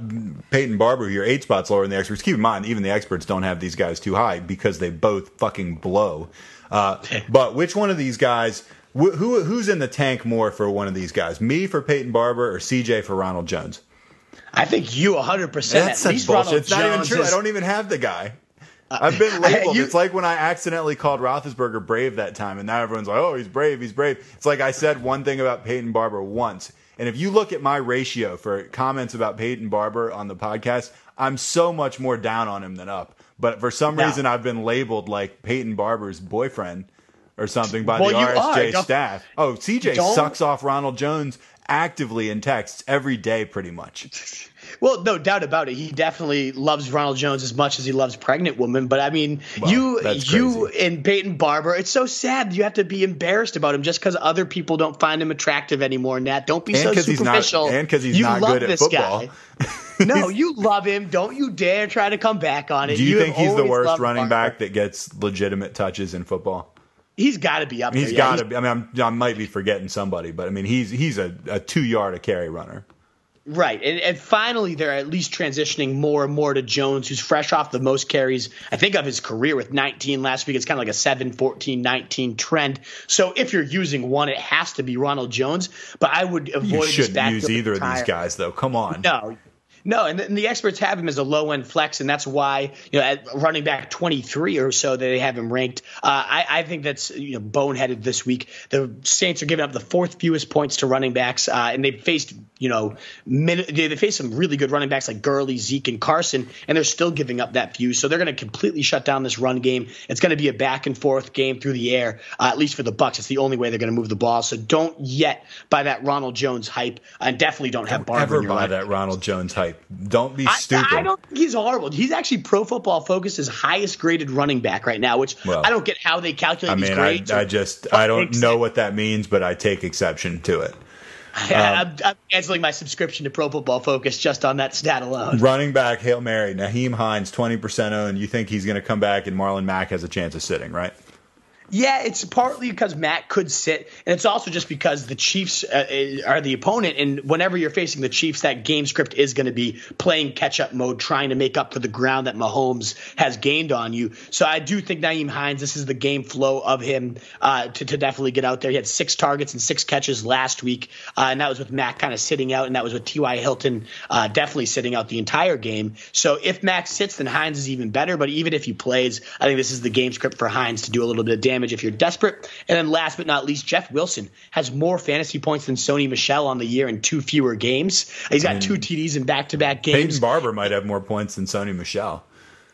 Peyton Barber, who you're eight spots lower than the experts. Keep in mind, even the experts don't have these guys too high because they both fucking blow. Uh, but which one of these guys? Wh- who who's in the tank more for one of these guys? Me for Peyton Barber or CJ for Ronald Jones? I think you 100%. That's at least bullshit. Ronald It's not even Jones true. I don't even have the guy. I've been labeled. you- it's like when I accidentally called Roethlisberger brave that time, and now everyone's like, "Oh, he's brave, he's brave." It's like I said one thing about Peyton Barber once, and if you look at my ratio for comments about Peyton Barber on the podcast, I'm so much more down on him than up. But for some reason, I've been labeled like Peyton Barber's boyfriend or something by Well, the RSJ are. Staff. Oh, CJ sucks off Ronald Jones actively in texts every day, pretty much. Well, no doubt about it. He definitely loves Ronald Jones as much as he loves pregnant women. But I mean, you, you, and Peyton Barber. It's so sad. You have to be embarrassed about him just because other people don't find him attractive anymore. Nat, don't be so superficial. And so he's not- superficial. and 'cause he's you not love good at this football. Guy. no, you love him. Don't you dare try to come back on it. Do you, have think he's the worst running Barber. back that gets legitimate touches in football? He's got to be up He's got yeah, to be. I mean, I'm, I might be forgetting somebody, but I mean, he's he's a, a two yard a carry runner. Right. And, and finally, they're at least transitioning more and more to Jones, who's fresh off the most carries, I think, of his career with 19 last week. It's kind of like a 7, 14, 19 trend. So if you're using one, it has to be Ronald Jones. But I would avoid You shouldn't use either of these guys, though. Come on. No. No, and the, and the, experts have him as a low end flex, and that's why you know at running back 23 or so that they have him ranked. Uh, I, I, think that's you know boneheaded this week. The Saints are giving up the fourth fewest points to running backs, uh, and they've faced you know min- they, they faced some really good running backs like Gurley, Zeke, and Carson, and they're still giving up that few. So they're going to completely shut down this run game. It's going to be a back and forth game through the air, uh, at least for the Bucks. It's the only way they're going to move the ball. So don't yet buy that Ronald Jones hype, and definitely don't have Barber. Never buy that Ronald Jones hype. Don't be stupid. I, I, don't think he's horrible. He's actually Pro Football Focus's highest graded running back right now, which well, I don't get how they calculate I mean, these grades. I, I just I don't know what that means, but I take exception to it. Um, I'm, I'm, canceling my subscription to Pro Football Focus just on that stat alone. Running back, Hail Mary, Nyheim Hines, 20% owned. You think he's going to come back and Marlon Mack has a chance of sitting, right? Yeah, it's partly because Mack could sit, and it's also just because the Chiefs uh, are the opponent. And whenever you're facing the Chiefs, that game script is going to be playing catch up mode, trying to make up for the ground that Mahomes has gained on you. So I do think Nyheim Hines, this is the game flow of him uh, to, to, definitely get out there. He had six targets and six catches last week, uh, and that was with Mack kind of sitting out, and that was with T.Y. Hilton uh, definitely sitting out the entire game. So if Max sits, then Hines is even better. But even if he plays, I think this is the game script for Hines to do a little bit of damage damage if you're desperate. And then last but not least, Jeff Wilson has more fantasy points than Sony Michel on the year in two fewer games. He's got two TDs in back to back games. Peyton Barber might have more points than Sony Michel.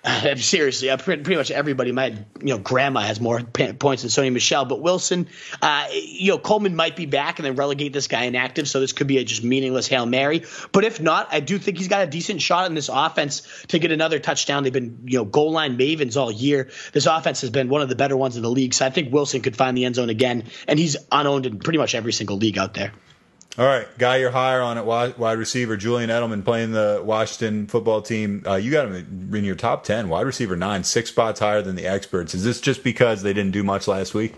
seriously, pretty much everybody. My you know grandma has more points than Sony Michel, but Wilson, uh, you know Coleman might be back and then relegate this guy inactive, so this could be a just meaningless hail mary. But if not, I do think he's got a decent shot in this offense to get another touchdown. They've been you know goal line mavens all year. This offense has been one of the better ones in the league, so I think Wilson could find the end zone again, and he's unowned in pretty much every single league out there. All right, guy you're higher on at wide receiver, Julian Edelman playing the Washington football team. Uh, you got him in your top ten, wide receiver nine, six spots higher than the experts. Is this just because they didn't do much last week?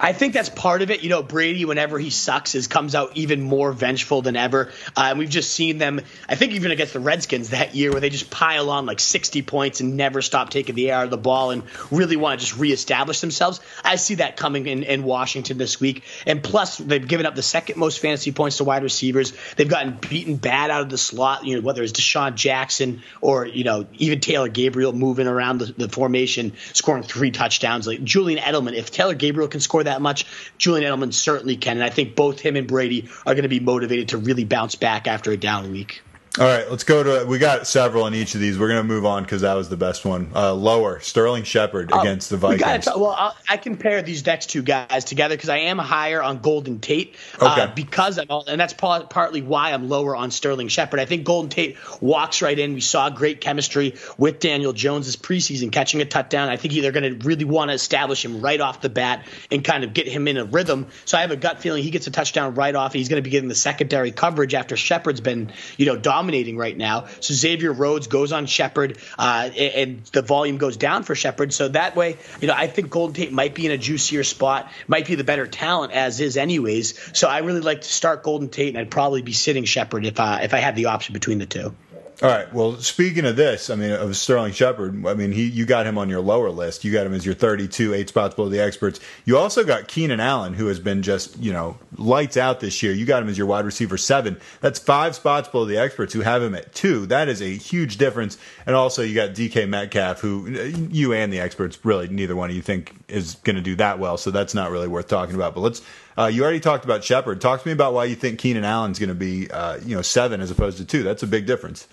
I think that's part of it. You know, Brady, whenever he sucks, is comes out even more vengeful than ever. Uh, and we've just seen them. I think even against the Redskins that year, where they just pile on like 60 points and never stop taking the air out of the ball and really want to just reestablish themselves. I see that coming in, in Washington this week. And plus, they've given up the second most fantasy points to wide receivers. They've gotten beaten bad out of the slot. You know, whether it's DeSean Jackson or you know even Taylor Gabriel moving around the, the formation, scoring three touchdowns. Like Julian Edelman, if Taylor Gabriel can score that much. Julian Edelman certainly can, and I think both him and Brady are going to be motivated to really bounce back after a down week. All right, let's go to. We got several in each of these. We're going to move on because that was the best one. Uh, lower Sterling Shepard oh, against the Vikings. well, I'll, i compare these next two guys together because I am higher on Golden Tate. Uh, okay. Uh, because I'm, all, and that's part, partly why I'm lower on Sterling Shepard. I think Golden Tate walks right in. We saw great chemistry with Daniel Jones this preseason, catching a touchdown. I think they're going to really want to establish him right off the bat and kind of get him in a rhythm. So I have a gut feeling he gets a touchdown right off. He's going to be getting the secondary coverage after Shepard's been, you know, dominating dominating right now. So Xavier Rhodes goes on Shepard, uh, and the volume goes down for Shepard. So that way, you know, I think Golden Tate might be in a juicier spot, might be the better talent as is, anyways. So I really like to start Golden Tate, and I'd probably be sitting Shepard if I if I had the option between the two. All right. Well, speaking of this, I mean, of Sterling Shepard, I mean, he you got him on your lower list. You got him as your 32, eight spots below the experts. You also got Keenan Allen, who has been just you know lights out this year. You got him as your wide receiver seven. That's five spots below the experts, who have him at two. That is a huge difference. And also, you got DK Metcalf, who you and the experts really neither one of you think is going to do that well. So that's not really worth talking about. But let's. Uh, you already talked about Shepard. Talk to me about why you think Keenan Allen's going to be, uh, you know, seven as opposed to two. That's a big difference.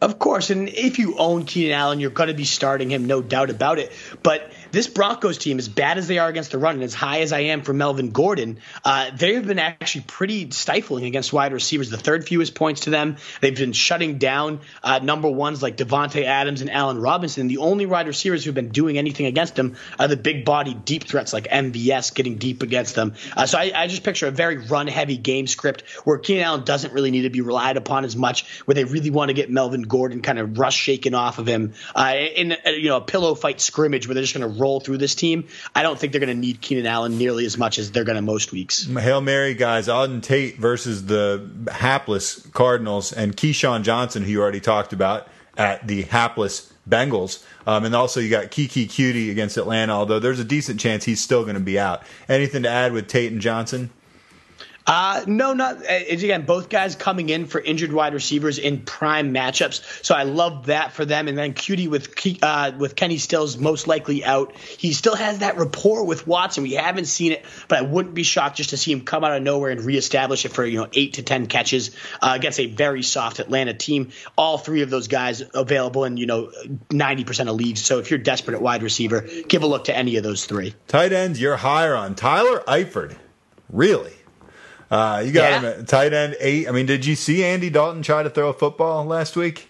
Of course, and if you own Keenan Allen, you're going to be starting him, no doubt about it. But this Broncos team, as bad as they are against the run, and as high as I am for Melvin Gordon, uh, they have been actually pretty stifling against wide receivers. The third fewest points to them. They've been shutting down uh, number ones like Davante Adams and Allen Robinson. The only wide receivers who've been doing anything against them are the big body deep threats like MVS getting deep against them. Uh, so I, I, just picture a very run heavy game script where Keenan Allen doesn't really need to be relied upon as much, where they really want to get Melvin Gordon kind of rush shaken off of him uh, in a, you know a pillow fight scrimmage where they're just going to roll through this team, I don't think they're going to need Keenan Allen nearly as much as they're going to most weeks. Hail Mary, guys. Auden Tate versus the hapless Cardinals and KeeSean Johnson, who you already talked about at the hapless Bengals. Um, and also you got Keke Coutee against Atlanta, although there's a decent chance he's still going to be out. Anything to add with Tate and Johnson? Uh, no, not again. Both guys coming in for injured wide receivers in prime matchups, so I love that for them. And then Coutee with uh, with Kenny Stills most likely out. He still has that rapport with Watson. We haven't seen it, but I wouldn't be shocked just to see him come out of nowhere and reestablish it for you know eight to ten catches uh, against a very soft Atlanta team. All three of those guys available in you know ninety percent of leagues. So if you're desperate at wide receiver, give a look to any of those three. Tight ends, you're higher on Tyler Eifert. Really? Uh, you got yeah. him at tight end eight. I mean, did you see Andy Dalton try to throw a football last week?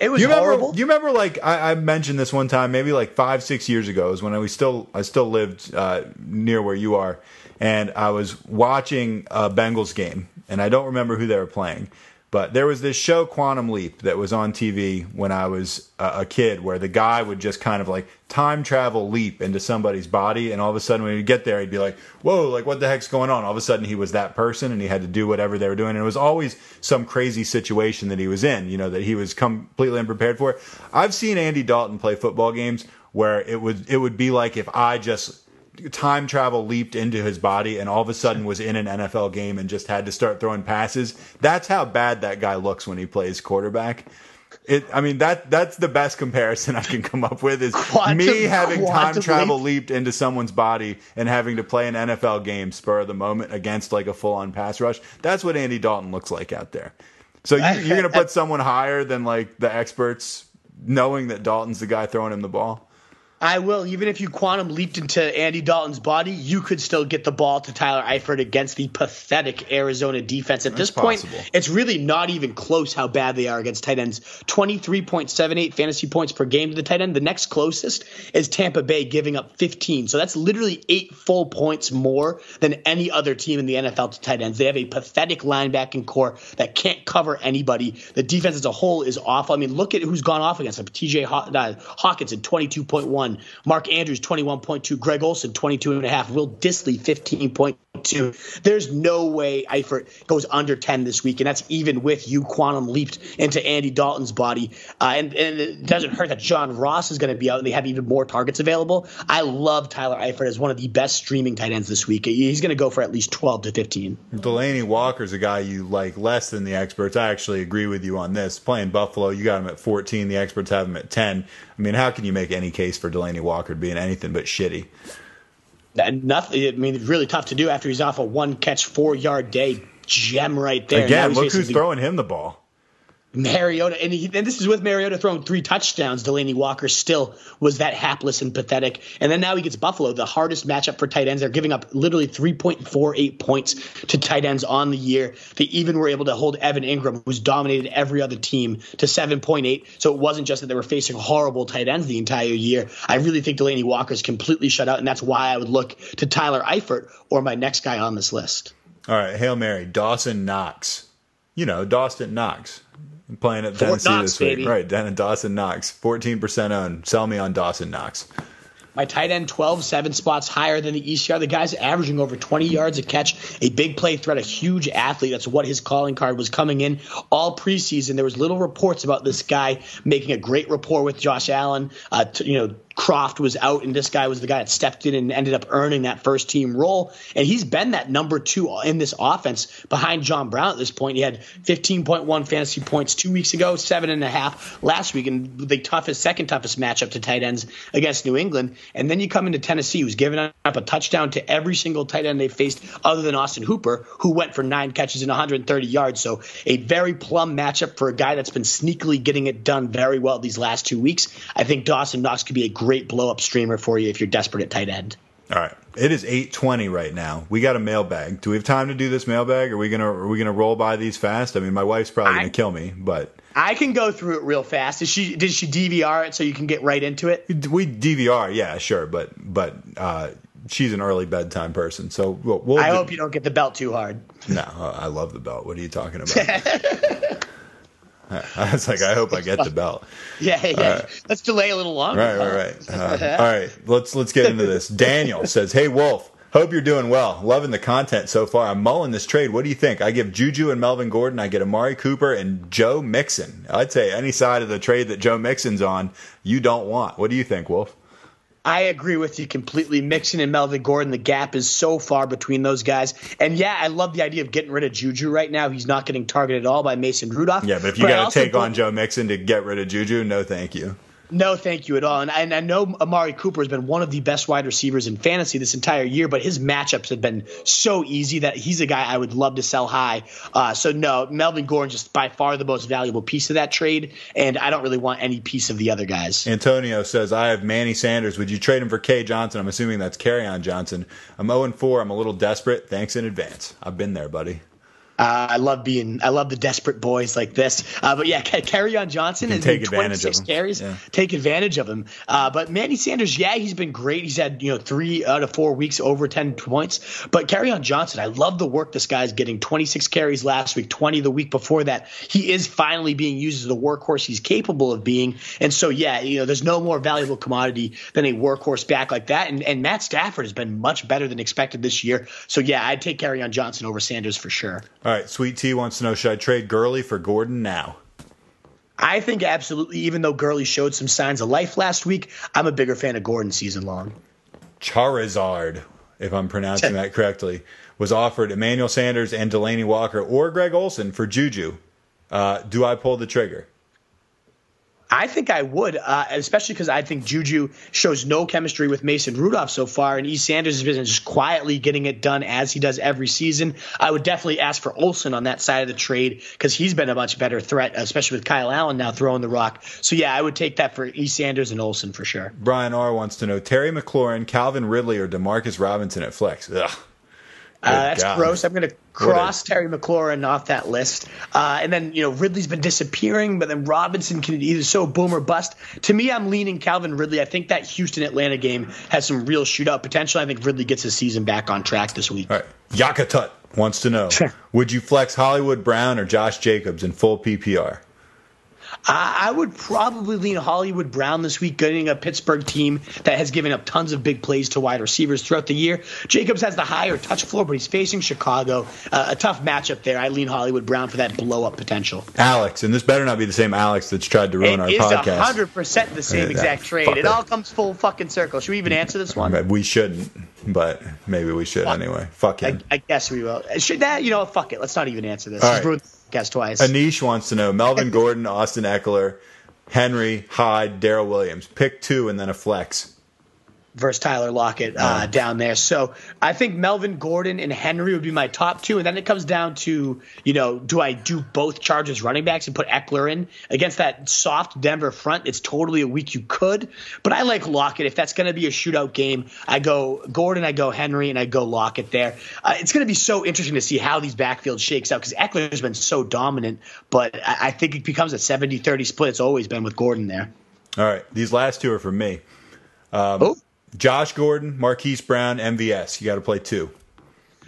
It was you remember, horrible. You remember, like I, I, mentioned this one time, maybe like five, six years ago, is when I was still I still lived uh, near where you are, and I was watching a Bengals game, and I don't remember who they were playing, but there was this show, Quantum Leap, that was on TV when I was a, kid, where the guy would just kind of like time travel leap into somebody's body, and all of a sudden when he'd get there, he'd be like, "Whoa, like what the heck's going on?" All of a sudden he was that person, and he had to do whatever they were doing, and it was always some crazy situation that he was in, you know, that he was completely unprepared for. I've seen Andy Dalton play football games where it would it would be like if I just time travel leaped into his body and all of a sudden was in an NFL game and just had to start throwing passes. That's how bad that guy looks when he plays quarterback. It, I mean that that's the best comparison I can come up with is quantum, me having time travel leap. leaped into someone's body and having to play an NFL game spur of the moment against like a full on pass rush. That's what Andy Dalton looks like out there. So you, you're going to put someone higher than like the experts, knowing that Dalton's the guy throwing him the ball. I will. Even if you quantum leaped into Andy Dalton's body, you could still get the ball to Tyler Eifert against the pathetic Arizona defense. At That's this point, possible. it's really not even close how bad they are against tight ends. 23.78 fantasy points per game to the tight end. The next closest is Tampa Bay giving up 15. So that's literally eight full points more than any other team in the NFL to tight ends. They have a pathetic linebacking core that can't cover anybody. The defense as a whole is awful. I mean, look at who's gone off against them. TJ Haw- uh, Hockenson, 22.1. Mark Andrews, 21.2. Greg Olsen, 22.5. Will Dissly, 15.2. There's no way Eifert goes under 10 this week, and that's even with you quantum leaped into Andy Dalton's body. Uh, and, and, it doesn't hurt that John Ross is going to be out and they have even more targets available. I love Tyler Eifert as one of the best streaming tight ends this week. He's going to go for at least 12 to 15. Delanie Walker's a guy you like less than the experts. I actually agree with you on this. Playing Buffalo, you got him at 14. The experts have him at 10. I mean, how can you make any case for Delanie Walker being anything but shitty? Nothing. I mean, it's really tough to do after he's off a one catch, four yard day gem right there. Again, look who's throwing him the ball. Mariota, and, he, and, this is with Mariota throwing three touchdowns. Delanie Walker still was that hapless and pathetic. And then now he gets Buffalo, the hardest matchup for tight ends. They're giving up literally 3.48 points to tight ends on the year. They even were able to hold Evan Engram, who's dominated every other team, to 7.8. So it wasn't just that they were facing horrible tight ends the entire year. I really think Delanie Walker's completely shut out, and that's why I would look to Tyler Eifert or my next guy on this list. All right, Hail Mary, Dawson Knox. You know, Dawson Knox playing at Tennessee Knox, this week. Baby. Right, down in Dawson Knox. 14% owned. Sell me on Dawson Knox. My tight end 12, seven spots higher than the ECR. The guy's averaging over 20 yards a catch, a big play threat, a huge athlete. That's what his calling card was coming in all preseason. There was little reports about this guy making a great rapport with Josh Allen. Uh, to, you know, Kroft was out, and this guy was the guy that stepped in and ended up earning that first team role. And he's been that number two in this offense behind John Brown at this point. He had 15.1 fantasy points two weeks ago, seven and a half last week, and the toughest, second toughest matchup to tight ends against New England. And then you come into Tennessee, who's given up a touchdown to every single tight end they faced, other than Austin Hooper, who went for nine catches and 130 yards. So a very plum matchup for a guy that's been sneakily getting it done very well these last two weeks. I think Dawson Knox could be a great blow up streamer for you if you're desperate at tight end. All right. It is 8:20 right now. We got a mailbag. Do we have time to do this mailbag? Are we going to are we going to roll by these fast? I mean, my wife's probably going to kill me, but I can go through it real fast. Did she did she DVR it so you can get right into it? We DVR, yeah, sure, but but uh, she's an early bedtime person, so we'll, we'll I hope you don't get the belt too hard. No, I love the belt. What are you talking about? I was like, I hope I get the belt. yeah, yeah. Right. Let's delay a little longer. Right, right, right. Uh, all right, let's let's get into this. Daniel says, "Hey Wolf, hope you're doing well. Loving the content so far. I'm mulling this trade. What do you think? I give Juju and Melvin Gordon. I get Amari Cooper and Joe Mixon. I'd say any side of the trade that Joe Mixon's on, you don't want. What do you think, Wolf?" I agree with you completely. Mixon and Melvin Gordon, the gap is so far between those guys. And yeah, I love the idea of getting rid of Juju right now. He's not getting targeted at all by Mason Rudolph. Yeah, but if you got to take on Joe Mixon to get rid of Juju, no thank you. No, thank you at all. And I, and I, know Amari Cooper has been one of the best wide receivers in fantasy this entire year, but his matchups have been so easy that he's a guy I would love to sell high. Uh, so no, Melvin Gordon just by far the most valuable piece of that trade, and I don't really want any piece of the other guys. Antonio says I have Manny Sanders. Would you trade him for K Johnson? I'm assuming that's Kerryon Johnson. I'm 0 4. I'm a little desperate. Thanks in advance. I've been there, buddy. Uh, I love being, I love the desperate boys like this. Uh, but yeah, Kerryon Johnson has take advantage of him. carries. Yeah. Take advantage of him. Uh, but Manny Sanders, yeah, he's been great. He's had you know three out of four weeks over ten points. But Kerryon Johnson, I love the work this guy's getting. 26 carries last week, 20 the week before that. He is finally being used as the workhorse he's capable of being. And so yeah, you know, there's no more valuable commodity than a workhorse back like that. And and Matt Stafford has been much better than expected this year. So yeah, I'd take Kerryon Johnson over Sanders for sure. All right, Sweet T wants to know should I trade Gurley for Gordon now? I think absolutely. Even though Gurley showed some signs of life last week, I'm a bigger fan of Gordon season long. Charizard, if I'm pronouncing that correctly, was offered Emmanuel Sanders and Delanie Walker or Greg Olsen for Juju. Uh, do I pull the trigger? I think I would, uh, especially because I think Juju shows no chemistry with Mason Rudolph so far, and E. Sanders has been just quietly getting it done as he does every season. I would definitely ask for Olsen on that side of the trade because he's been a much better threat, especially with Kyle Allen now throwing the rock. So yeah, I would take that for E. Sanders and Olsen for sure. Brian R wants to know Terry McLaurin, Calvin Ridley, or Demarcus Robinson at flex. Ugh. Uh, that's God. gross. I'm going to cross Terry McLaurin off that list. Uh, and then, you know, Ridley's been disappearing, but then Robinson can either so boom or bust. To me, I'm leaning Calvin Ridley. I think that Houston Atlanta game has some real shootout potential. I think Ridley gets his season back on track this week. All right. Yakatut wants to know Would you flex Hollywood Brown or Josh Jacobs in full PPR? I would probably lean Hollywood Brown this week, getting a Pittsburgh team that has given up tons of big plays to wide receivers throughout the year. Jacobs has the higher touch floor, but he's facing Chicago. Uh, a tough matchup there. I lean Hollywood Brown for that blow up potential. Alex, and this better not be the same Alex that's tried to ruin it our podcast. It is 100% the same exact trade. It all comes full fucking circle. Should we even answer this one? We shouldn't, but maybe we should fuck. anyway. Fuck him. I, I, guess we will. Should that, you know, fuck it. Let's not even answer this. All right. Guess twice. Anish wants to know Melvin Gordon, Austin Ekeler, Henry, Hyde, Darrel Williams. Pick two and then a flex versus Tyler Lockett uh, down there. So I think Melvin Gordon and Henry would be my top two, and then it comes down to you know, do I do both Chargers running backs and put Ekeler in against that soft Denver front? It's totally a week you could, but I like Lockett. If that's going to be a shootout game, I go Gordon, I go Henry, and I go Lockett there. Uh, it's going to be so interesting to see how these backfields shakes out because Ekeler has been so dominant, but I, I think it becomes a 70-30 split. It's always been with Gordon there. All right, these last two are for me. Um, oh. Josh Gordon, Marquise Brown, MVS. You got to play two.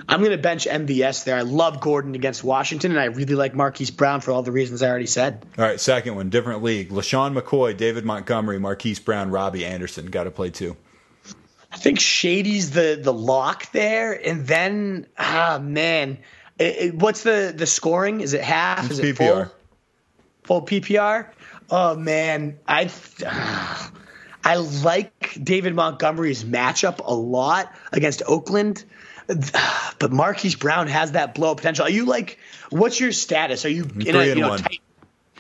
I'm going to bench MVS there. I love Gordon against Washington, and I really like Marquise Brown for all the reasons I already said. All right, second one, different league. LeSean McCoy, David Montgomery, Marquise Brown, Robby Anderson. Got to play two. I think Shady's the the lock there, and then ah man, it, it, what's the the scoring? Is it half? It's Is it PPR. full? Full PPR. Oh man, I. Uh, I like David Montgomery's matchup a lot against Oakland, but Marquise Brown has that blow potential. Are you like, what's your status? Are you in a you know, tight,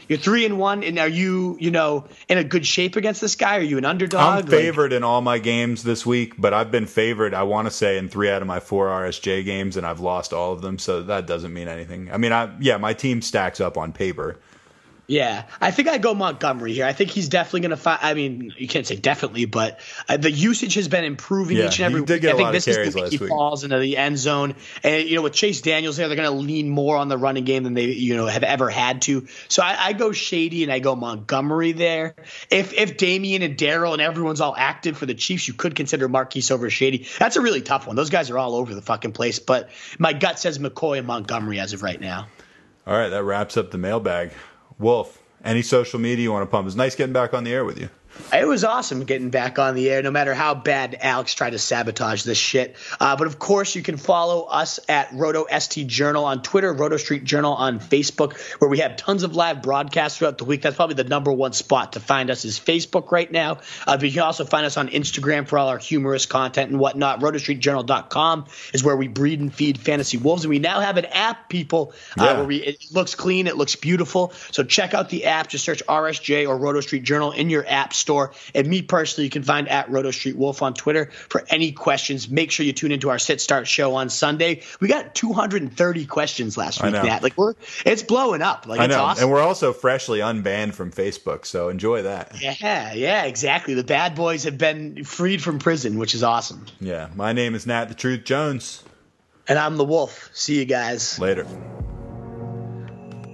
you're three and one, and are you you know in a good shape against this guy? Are you an underdog? I'm favored like, in all my games this week, but I've been favored. I want to say in three out of my four RSJ games, and I've lost all of them, so that doesn't mean anything. I mean, I yeah, my team stacks up on paper. Yeah, I think I go Montgomery here. I think he's definitely going to find. I mean, you can't say definitely, but uh, the usage has been improving yeah, each and every week. I think this is the week he week. falls into the end zone, and you know with Chase Daniels there, they're going to lean more on the running game than they you know have ever had to. So I, I go Shady and I go Montgomery there. If if Damien and Darrel and everyone's all active for the Chiefs, you could consider Marquise over Shady. That's a really tough one. Those guys are all over the fucking place, but my gut says McCoy and Montgomery as of right now. All right, that wraps up the mailbag. Wolf, any social media you want to pump. It's nice getting back on the air with you. It was awesome getting back on the air, no matter how bad Alex tried to sabotage this shit. Uh, but of course, you can follow us at Roto ST Journal on Twitter, Roto Street Journal on Facebook, where we have tons of live broadcasts throughout the week. That's probably the number one spot to find us is Facebook right now. Uh, but you can also find us on Instagram for all our humorous content and whatnot. RotoStreetJournal.com is where we breed and feed fantasy wolves, and we now have an app, people, uh, Yeah. where we it looks clean, it looks beautiful. So check out the app. Just search RSJ or Roto Street Journal in your app store. And me personally, you can find at Roto Street Wolf on Twitter for any questions. Make sure you tune into our sit start show on Sunday. We got 230 questions last week. Matt. Like we're it's blowing up. Like I it's know, awesome. and we're also freshly unbanned from Facebook, so enjoy that. yeah, yeah, exactly. The bad boys have been freed from prison, which is awesome. Yeah, my name is Nat the Truth Jones. And I'm the Wolf. See you guys. Later.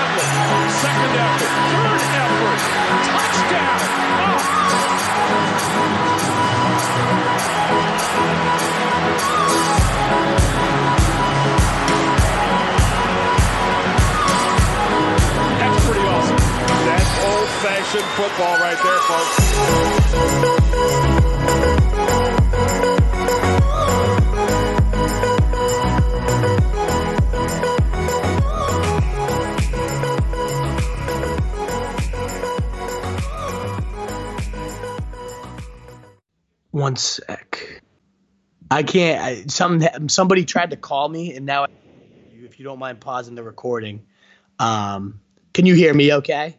Second effort, third effort, touchdown. That's pretty awesome. That's old-fashioned football right there, folks. One sec. I can't. I, some somebody tried to call me, and now, if you don't mind pausing the recording, um, can you hear me? Okay.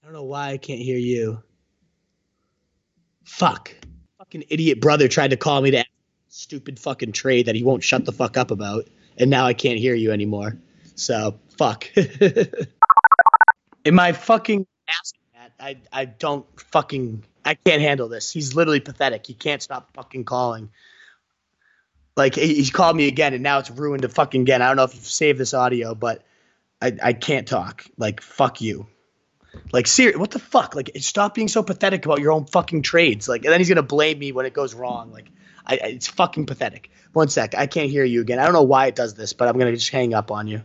I don't know why I can't hear you. Fuck. Fucking idiot brother tried to call me to stupid fucking trade that he won't shut the fuck up about, and now I can't hear you anymore. So fuck. Am I fucking asking that? I I don't fucking I can't handle this. He's literally pathetic. He can't stop fucking calling. Like he- he's called me again, and now it's ruined to fucking again. I don't know if you've saved this audio, but I I can't talk. Like fuck you. Like ser what the fuck? Like stop being so pathetic about your own fucking trades. Like and then he's gonna blame me when it goes wrong. Like I it's fucking pathetic. One sec, I can't hear you again. I don't know why it does this, but I'm gonna just hang up on you.